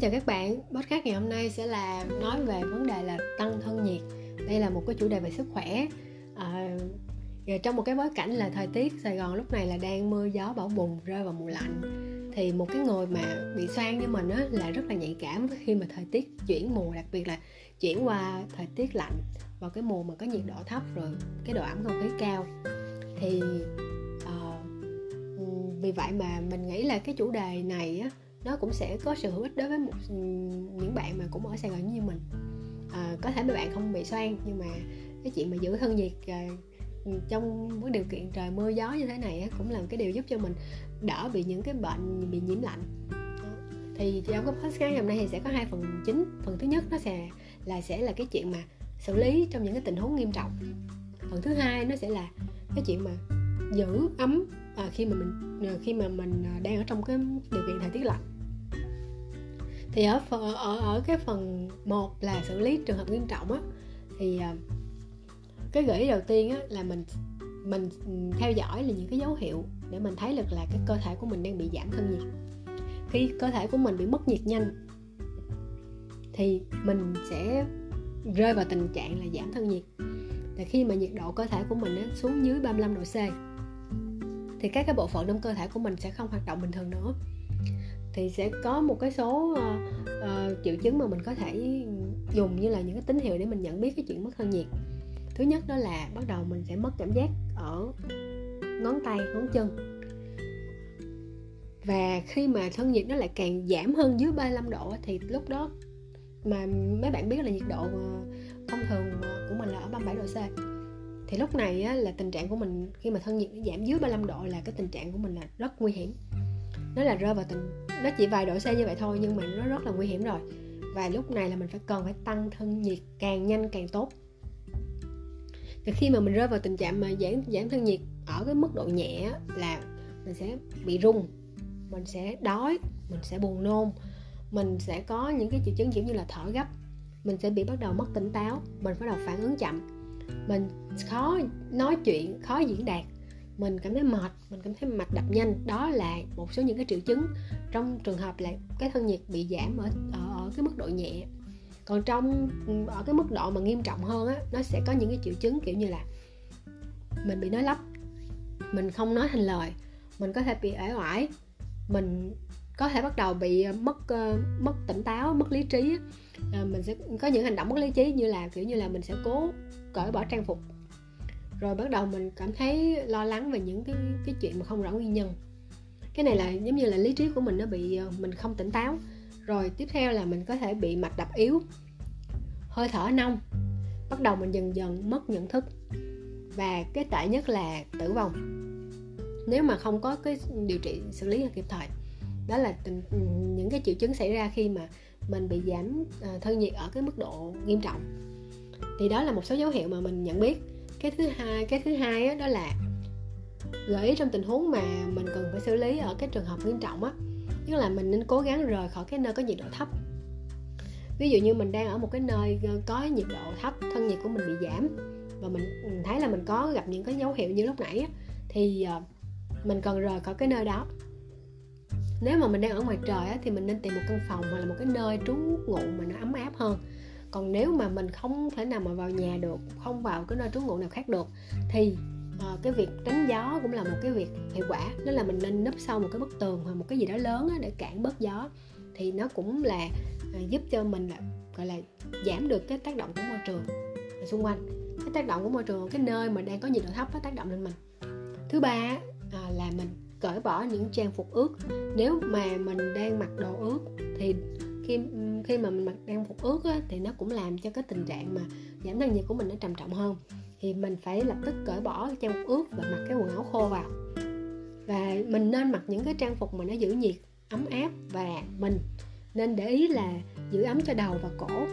chào các bạn, podcast ngày hôm nay sẽ là nói về vấn đề là tăng thân nhiệt. Đây là một cái chủ đề về sức khỏe. À, Trong một cái bối cảnh là thời tiết Sài Gòn lúc này là đang mưa gió bão bùng rơi vào mùa lạnh. Thì một cái người mà bị xoang như mình á, là rất là nhạy cảm khi mà thời tiết chuyển mùa Đặc biệt là chuyển qua thời tiết lạnh vào cái mùa mà có nhiệt độ thấp rồi cái độ ẩm không khí cao. Thì à, vì vậy mà mình nghĩ là cái chủ đề này á, nó cũng sẽ có sự hữu ích đối với một những bạn mà cũng ở Sài Gòn như mình. À, có thể mấy bạn không bị xoang nhưng mà cái chuyện mà giữ thân nhiệt à, trong cái điều kiện trời mưa gió như thế này á, cũng là cái điều giúp cho mình đỡ bị những cái bệnh bị nhiễm lạnh. Thì trong cái podcast ngày hôm nay thì sẽ có hai phần chính. Phần thứ nhất nó sẽ là sẽ là cái chuyện mà xử lý trong những cái tình huống nghiêm trọng. Phần thứ hai nó sẽ là cái chuyện mà giữ ấm à, khi mà mình à, khi mà mình à, đang ở trong cái điều kiện thời tiết lạnh thì ở ở ở cái phần một là xử lý trường hợp nghiêm trọng á thì à, cái gợi ý đầu tiên á là mình mình theo dõi là những cái dấu hiệu để mình thấy được là cái cơ thể của mình đang bị giảm thân nhiệt. Khi cơ thể của mình bị mất nhiệt nhanh thì mình sẽ rơi vào tình trạng là giảm thân nhiệt. Là khi mà nhiệt độ cơ thể của mình á, xuống dưới 35 độ C thì các cái bộ phận trong cơ thể của mình sẽ không hoạt động bình thường nữa thì sẽ có một cái số uh, uh, triệu chứng mà mình có thể dùng như là những cái tín hiệu để mình nhận biết cái chuyện mất thân nhiệt. Thứ nhất đó là bắt đầu mình sẽ mất cảm giác ở ngón tay ngón chân. Và khi mà thân nhiệt nó lại càng giảm hơn dưới 35 độ thì lúc đó mà mấy bạn biết là nhiệt độ ờ, thông thường của mình là ở 37 độ C. Thì lúc này á, là tình trạng của mình khi mà thân nhiệt nó giảm dưới 35 độ là cái tình trạng của mình là rất nguy hiểm. Nó là rơi vào tình nó chỉ vài độ C như vậy thôi, nhưng mà nó rất là nguy hiểm rồi. Và lúc này là mình phải cần phải tăng thân nhiệt càng nhanh càng tốt. Thì khi mà mình rơi vào tình trạng mà giảm giảm thân nhiệt ở cái mức độ nhẹ là mình sẽ bị rung, mình sẽ đói, mình sẽ buồn nôn, mình sẽ có những cái triệu chứng kiểu như là thở gấp, mình sẽ bị bắt đầu mất tỉnh táo, mình bắt đầu phản ứng chậm. Mình khó nói chuyện, khó diễn đạt mình cảm thấy mệt mình cảm thấy mạch đập nhanh. Đó là một số những cái triệu chứng. Trong trường hợp là cái thân nhiệt bị giảm ở ở, ở cái mức độ nhẹ còn trong ừ, ở cái mức độ mà nghiêm trọng hơn á nó sẽ có những cái triệu chứng kiểu như là mình bị nói lắp mình không nói thành lời mình có thể bị ể oải mình có thể bắt đầu bị ờ, mất uh, mất tỉnh táo mất lý trí ờ, mình sẽ có những hành động mất lý trí như là kiểu như là mình sẽ cố cởi bỏ trang phục rồi bắt đầu mình cảm thấy lo lắng về những cái cái chuyện mà không rõ nguyên nhân. Cái này là giống như là lý trí của mình nó bị ờ, mình không tỉnh táo. Rồi tiếp theo là mình có thể bị mạch đập yếu hơi thở nông. Bắt đầu mình dần dần mất nhận thức. Và cái tệ nhất là tử vong. Nếu mà không có cái điều trị xử lý kịp thời đó là tình, những cái triệu chứng xảy ra khi mà mình bị giảm ờ, thân nhiệt ở cái mức độ nghiêm trọng. Thì đó là một số dấu hiệu mà mình nhận biết cái thứ hai cái thứ hai đó, đó là gợi ý trong tình huống mà mình cần phải xử lý ở cái trường hợp nghiêm trọng á. Tức là mình nên cố gắng rời khỏi cái nơi có nhiệt độ thấp. Ví dụ như mình đang ở một cái nơi có nhiệt độ thấp thân nhiệt của mình bị giảm và mình thấy là mình có gặp những cái dấu hiệu như lúc nãy á, thì ờ, mình cần rời khỏi cái nơi đó. Nếu mà mình đang ở ngoài trời á, thì mình nên tìm một căn phòng hoặc là một cái nơi trú ngụ mà nó ấm áp hơn còn nếu mà mình không thể nào mà vào nhà được không vào cái nơi trú ngụ nào khác được thì à, cái việc tránh gió cũng là một cái việc hiệu quả. Đó là mình nên nấp sau một cái bức tường hoặc một cái gì đó lớn á, để cản bớt gió. Thì nó cũng là à, giúp cho mình là gọi là giảm được cái tác động của môi trường ở xung quanh. Cái tác động của môi trường cái nơi mà đang có nhiệt độ thấp nó tác động lên mình. Thứ ba à, là mình cởi bỏ những trang phục ướt. Nếu mà mình đang mặc đồ ướt thì khi khi mà mình mặc đang phục ướt á, thì nó cũng làm cho cái tình trạng mà giảm thân nhiệt của mình nó trầm trọng hơn. Thì mình phải lập tức cởi bỏ cái trang phục ướt và mặc cái quần áo khô vào. Và mình nên mặc những cái trang phục mà nó giữ nhiệt ấm áp và mình. Nên để ý là giữ ấm cho đầu và cổ.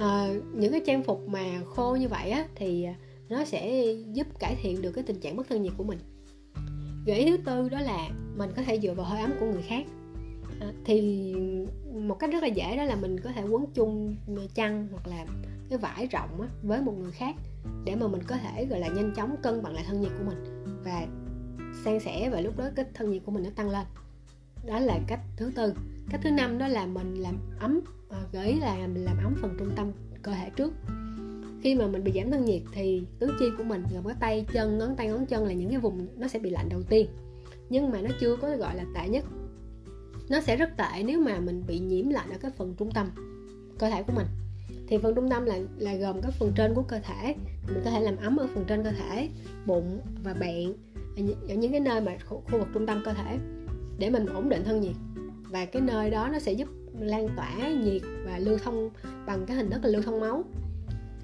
À, những cái trang phục mà khô như vậy á, thì à, nó sẽ giúp cải thiện được cái tình trạng mất thân nhiệt của mình. Gợi ý thứ tư đó là mình có thể dựa vào hơi ấm của người khác à, thì một cách rất là dễ đó là mình có thể quấn chung chăn hoặc là cái vải rộng á, với một người khác để mà mình có thể gọi là nhanh chóng cân bằng lại thân nhiệt của mình và san sẻ và lúc đó cái thân nhiệt của mình nó tăng lên. Đó là cách thứ tư. Cách thứ năm đó là mình làm ấm à, gợi ý là mình làm ấm phần trung tâm cơ thể trước. Khi mà mình bị giảm thân nhiệt thì tứ chi của mình gồm có tay chân ngón tay ngón chân là những cái vùng nó sẽ bị lạnh đầu tiên nhưng mà nó chưa có gọi là tệ nhất nó sẽ rất tệ nếu mà mình bị nhiễm lạnh ở cái phần trung tâm cơ thể của mình. Thì phần trung tâm là là gồm các phần trên của cơ thể. Mình có thể làm ấm ở phần trên cơ thể bụng và bẹn ở những cái nơi mà khu, khu vực trung tâm cơ thể để mình ổn định thân nhiệt. Và cái nơi đó nó sẽ giúp lan tỏa nhiệt và lưu thông bằng cái hình thức là lưu thông máu.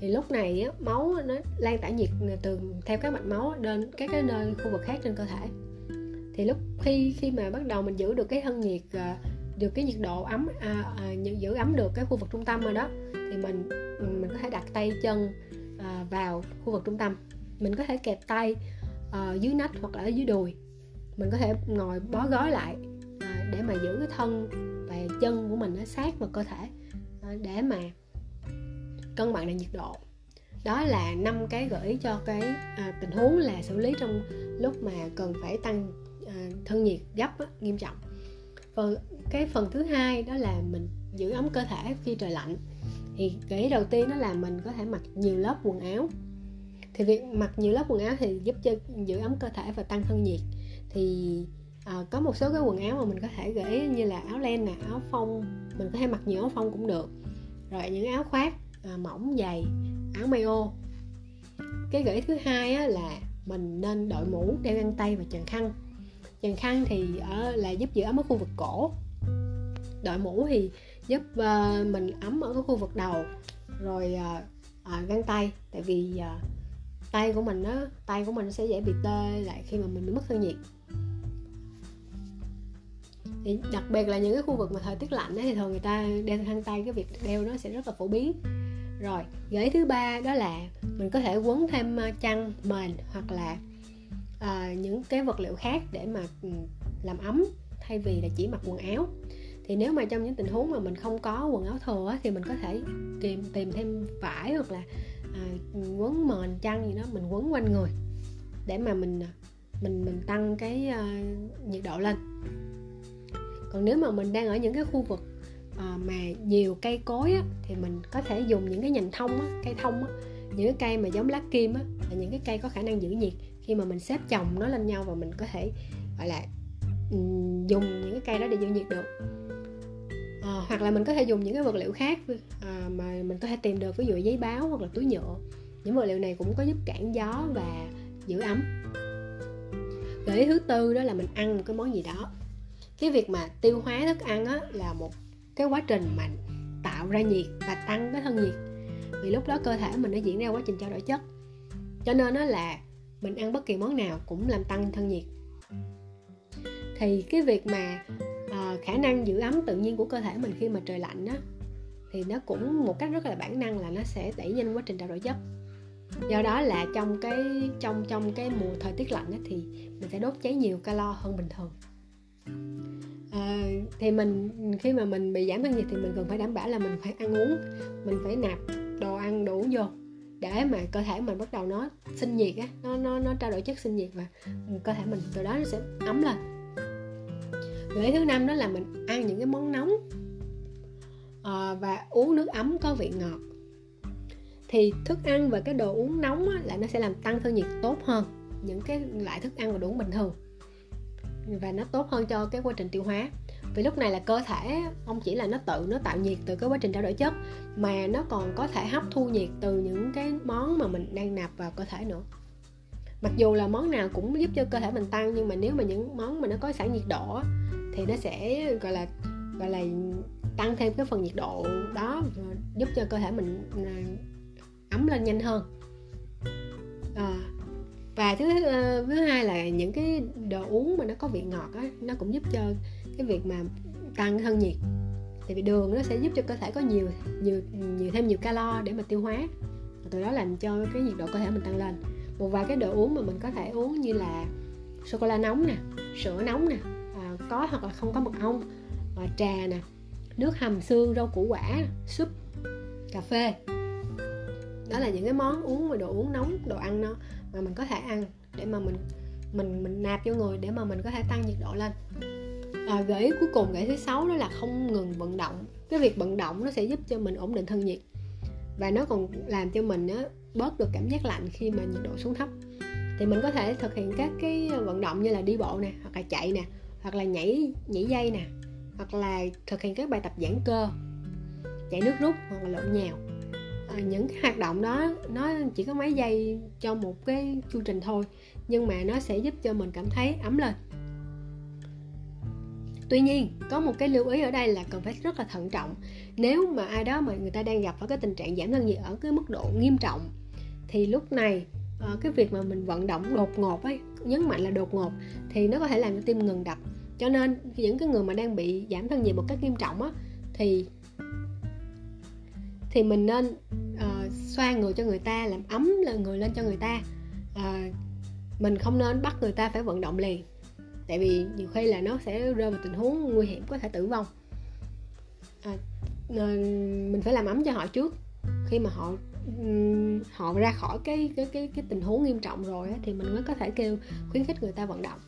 Thì lúc này á, máu nó lan tỏa nhiệt từ theo các mạch máu đến các cái nơi khu vực khác trên cơ thể thì lúc khi khi mà bắt đầu mình giữ được cái thân nhiệt à, được cái nhiệt độ ấm à, à, giữ ấm được cái khu vực trung tâm rồi đó thì mình mình có thể đặt tay chân à, vào khu vực trung tâm. Mình có thể kẹp tay à, dưới nách hoặc là ở dưới đùi. Mình có thể ngồi bó gói lại à, để mà giữ cái thân và chân của mình nó sát vào cơ thể à, để mà cân bằng lại nhiệt độ. Đó là năm cái gợi ý cho cái à, tình huống là xử lý trong lúc mà cần phải tăng À, thân nhiệt gấp á, nghiêm trọng. Phần cái phần thứ hai đó là mình giữ ấm cơ thể khi trời lạnh. Thì gợi đầu tiên đó là mình có thể mặc nhiều lớp quần áo. Thì việc mặc nhiều lớp quần áo thì giúp cho giữ ấm cơ thể và tăng thân nhiệt. Thì à, có một số cái quần áo mà mình có thể gợi ý như là áo len nè áo phông. Mình có thể mặc nhiều áo phông cũng được. Rồi những áo khoác à, mỏng dày áo may ô cái gợi ý thứ hai á, là mình nên đội mũ đeo găng tay và chàng khăn dàn khăn thì ở là giúp giữ ấm ở khu vực cổ. Đội mũ thì giúp uh, mình ấm ở cái khu vực đầu. Rồi uh, uh, găng tay. Tại vì uh, tay của mình á tay của mình sẽ dễ bị tê lại khi mà mình bị mất thân nhiệt. Thì đặc biệt là những cái khu vực mà thời tiết lạnh ấy, thì thường người ta đeo khăn tay cái việc đeo nó sẽ rất là phổ biến. Rồi gợi thứ ba đó là mình có thể quấn thêm chăn mền hoặc là à, những cái vật liệu khác để mà ừ, làm ấm thay vì là chỉ mặc quần áo. Thì nếu mà trong những tình huống mà mình không có quần áo thừa thì mình có thể tìm tìm thêm vải hoặc là à, quấn mền chăn gì đó mình quấn quanh người để mà mình à, mình mình tăng cái à, nhiệt độ lên. Còn nếu mà mình đang ở những cái khu vực à, mà nhiều cây cối á, thì mình có thể dùng những cái nhành thông á, cây thông á, những cái cây mà giống lá kim á, là những cái cây có khả năng giữ nhiệt khi mà mình xếp chồng nó lên nhau và mình có thể gọi là um, dùng những cái cây đó để giữ nhiệt được. À, hoặc là mình có thể dùng những cái vật liệu khác à, mà mình có thể tìm được ví dụ giấy báo hoặc là túi nhựa. Những vật liệu này cũng có giúp cản gió và giữ ấm. Gợi ý thứ tư đó là mình ăn một cái món gì đó. Cái việc mà tiêu hóa thức ăn á, là một cái quá trình mà tạo ra nhiệt và tăng cái thân nhiệt. Vì lúc đó cơ thể mình nó diễn ra quá trình trao đổi chất. Cho nên nó là mình ăn bất kỳ món nào cũng làm tăng thân nhiệt. Thì cái việc mà uh, khả năng giữ ấm tự nhiên của cơ thể mình khi mà trời lạnh đó thì nó cũng một cách rất là bản năng là nó sẽ đẩy nhanh quá trình trao đổi chất. Do đó là trong cái trong trong cái mùa thời tiết lạnh đó thì mình sẽ đốt cháy nhiều calo hơn bình thường. À, thì mình khi mà mình bị giảm thân nhiệt thì mình cần phải đảm bảo là mình phải ăn uống mình phải nạp đồ ăn đủ vô để mà cơ thể mình bắt đầu nó sinh nhiệt á nó nó nó trao đổi chất sinh nhiệt và cơ thể mình từ đó nó sẽ ấm lên. Gợi thứ năm đó là mình ăn những cái món nóng à, và uống nước ấm có vị ngọt. Thì thức ăn và cái đồ uống nóng á, là nó sẽ làm tăng thân nhiệt tốt hơn những cái loại thức ăn và đồ uống bình thường và nó tốt hơn cho cái quá trình tiêu hóa vì lúc này là cơ thể không chỉ là nó tự nó tạo nhiệt từ cái quá trình trao đổi chất mà nó còn có thể hấp thu nhiệt từ những cái món mà mình đang nạp vào cơ thể nữa. Mặc dù là món nào cũng giúp cho cơ thể mình tăng nhưng mà nếu mà những món mà nó có sẵn nhiệt độ thì nó sẽ gọi là gọi là tăng thêm cái phần nhiệt độ đó ờ, giúp cho cơ thể mình ờ, ấm lên nhanh hơn. À, và thứ thứ hai là những cái đồ uống mà nó có vị ngọt á nó cũng giúp cho cái việc mà tăng thân nhiệt. Tại vì đường nó sẽ giúp cho cơ thể có nhiều nhiều nhiều thêm nhiều calo để mà tiêu hóa. Và từ đó làm cho cái nhiệt độ cơ thể mình tăng lên. Một vài cái đồ uống mà mình có thể uống như là sô cô la nóng nè sữa nóng nè à, có hoặc là không có mật ong và trà nè nước hầm xương rau củ quả súp cà phê. Đó là những cái món uống và đồ uống nóng đồ ăn nó mà mình có thể ăn để mà mình mình mình nạp vô người để mà mình có thể tăng nhiệt độ lên à, gợi ý cuối cùng gợi ý thứ sáu đó là không ngừng vận động. Cái việc vận động nó sẽ giúp cho mình ổn định thân nhiệt. Và nó còn làm cho mình á, bớt được cảm giác lạnh khi mà nhiệt độ xuống thấp. Thì mình có thể thực hiện các cái vận động như là đi bộ nè hoặc là chạy nè hoặc là nhảy nhảy dây nè hoặc là thực hiện các bài tập giãn cơ chạy nước rút hoặc là lộn nhào. À, những cái hoạt động đó nó chỉ có mấy giây cho một cái chu trình thôi nhưng mà nó sẽ giúp cho mình cảm thấy ấm lên tuy nhiên có một cái lưu ý ở đây là cần phải rất là thận trọng. Nếu mà ai đó mà người ta đang gặp phải cái tình trạng giảm thân nhiệt ở cái mức độ nghiêm trọng thì lúc này ờ, cái việc mà mình vận động đột ngột ấy nhấn mạnh là đột ngột thì nó có thể làm cho tim ngừng đập. Cho nên những cái người mà đang bị giảm thân nhiệt một cách nghiêm trọng á thì thì mình nên uh, xoa người cho người ta làm ấm là người lên cho người ta. Uh, mình không nên bắt người ta phải vận động liền tại vì nhiều khi là nó sẽ rơi vào tình huống nguy hiểm có thể tử vong. À, ờ, mình phải làm ấm cho họ trước. Khi mà họ họ ra khỏi cái cái cái cái tình huống nghiêm trọng rồi á, thì mình mới có thể kêu khuyến khích người ta vận động.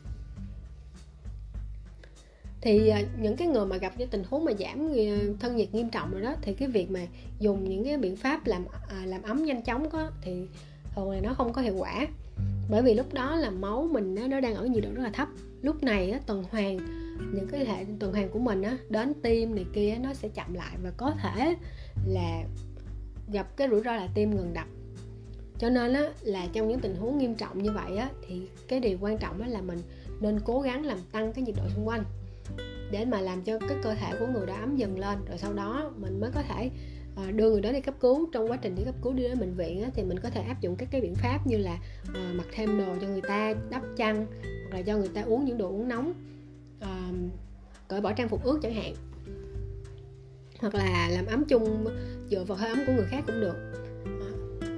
Thì ờ, những cái người mà gặp cái tình huống mà giảm ờ, thân nhiệt nghiêm trọng rồi đó thì cái việc mà dùng những cái biện pháp làm à, làm ấm nhanh chóng có thì thường là nó không có hiệu quả. Bởi vì lúc đó là máu mình nó đang ở nhiệt độ rất là thấp lúc này á, tuần hoàn những cái hệ tuần hoàn của mình á, đến tim này kia nó sẽ chậm lại và có thể là gặp cái rủi ro là tim ngừng đập. Cho nên á, là trong những tình huống nghiêm trọng như vậy á, thì cái điều quan trọng á, là mình nên cố gắng làm tăng cái nhiệt độ xung quanh để mà làm cho cái cơ thể của người đó ấm dần lên rồi sau đó mình mới có thể Ờ, đưa người đó đi cấp cứu. Trong quá trình đi cấp cứu đi đến bệnh viện á, thì mình có thể áp dụng các cái biện pháp như là ờ, mặc thêm đồ cho người ta đắp chăn hoặc là cho người ta uống những đồ uống nóng. Ờ, cởi bỏ trang phục ướt chẳng hạn. Hoặc là làm ấm chung dựa vào hơi ấm của người khác cũng được.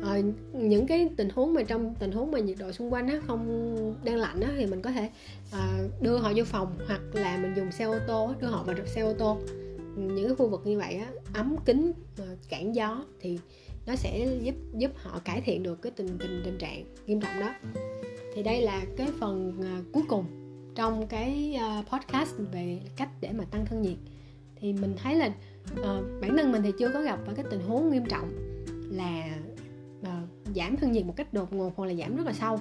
À, những cái tình huống mà trong tình huống mà nhiệt độ xung quanh á, không đang lạnh á, thì mình có thể à, đưa họ vô phòng hoặc là mình dùng xe ô tô đưa họ vào xe ô tô những cái khu vực như vậy á, ấm kính ờ, cản gió thì nó sẽ giúp giúp họ cải thiện được cái tình tình tình trạng nghiêm trọng đó. Thì đây là cái phần ờ, cuối cùng trong cái ờ, podcast về cách để mà tăng thân nhiệt. Thì mình thấy là uh, bản thân mình thì chưa có gặp phải cái tình huống nghiêm trọng là uh, giảm thân nhiệt một cách đột ngột hoặc là giảm rất là sâu.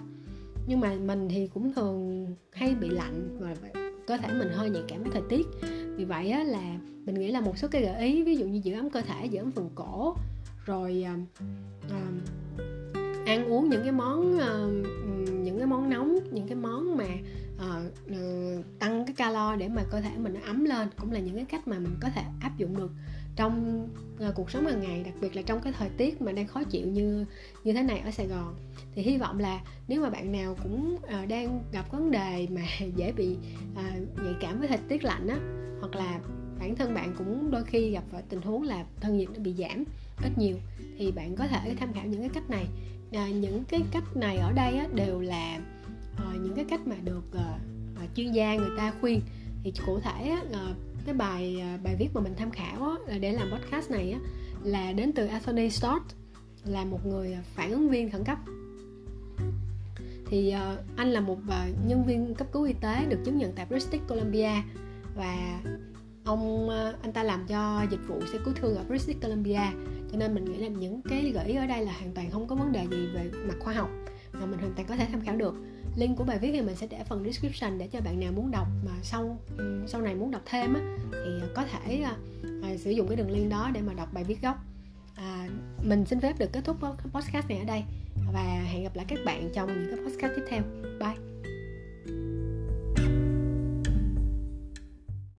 Nhưng mà mình thì cũng thường hay bị lạnh và cơ thể mình hơi nhạy cảm với thời tiết vì vậy á, là mình nghĩ là một số cái gợi ý ví dụ như giữ ấm cơ thể giữ ấm phần cổ rồi um, ăn uống những cái món uh, những cái món nóng những cái món mà uh, uh, tăng cái calo để mà cơ thể mình nó ấm lên cũng là những cái cách mà mình có thể áp dụng được trong uh, cuộc sống hàng ngày đặc biệt là trong cái thời tiết mà đang khó chịu như như thế này ở Sài Gòn. Thì hy vọng là nếu mà bạn nào cũng uh, đang gặp vấn đề mà dễ bị uh, nhạy cảm với thời tiết lạnh á hoặc là bản thân bạn cũng đôi khi gặp phải tình huống là thân nhiệt nó bị giảm ít nhiều thì bạn có thể tham khảo những cái cách này. À, những cái cách này ở đây á, đều là à, những cái cách mà được à, chuyên gia người ta khuyên. Thì cụ thể á, à, cái bài à, bài viết mà mình tham khảo á, là để làm podcast này á, là đến từ Anthony Stott là một người phản ứng viên khẩn cấp. Thì uh, anh là một uh, nhân viên cấp cứu y tế được chứng nhận tại British Columbia và ông ờ, anh ta làm cho dịch vụ xe cứu thương ở British Columbia. Cho nên mình nghĩ là những cái gợi ý ở đây là hoàn toàn không có vấn đề gì về mặt khoa học mà mình hoàn toàn có thể tham khảo được. Link của bài viết thì mình sẽ để phần description để cho bạn nào muốn đọc mà sau ừ, sau này muốn đọc thêm á, thì ờ, có thể à, sử dụng cái đường link đó để mà đọc bài viết gốc. À, mình xin phép được kết thúc podcast này ở đây và hẹn gặp lại các bạn trong những cái podcast tiếp theo. Bye!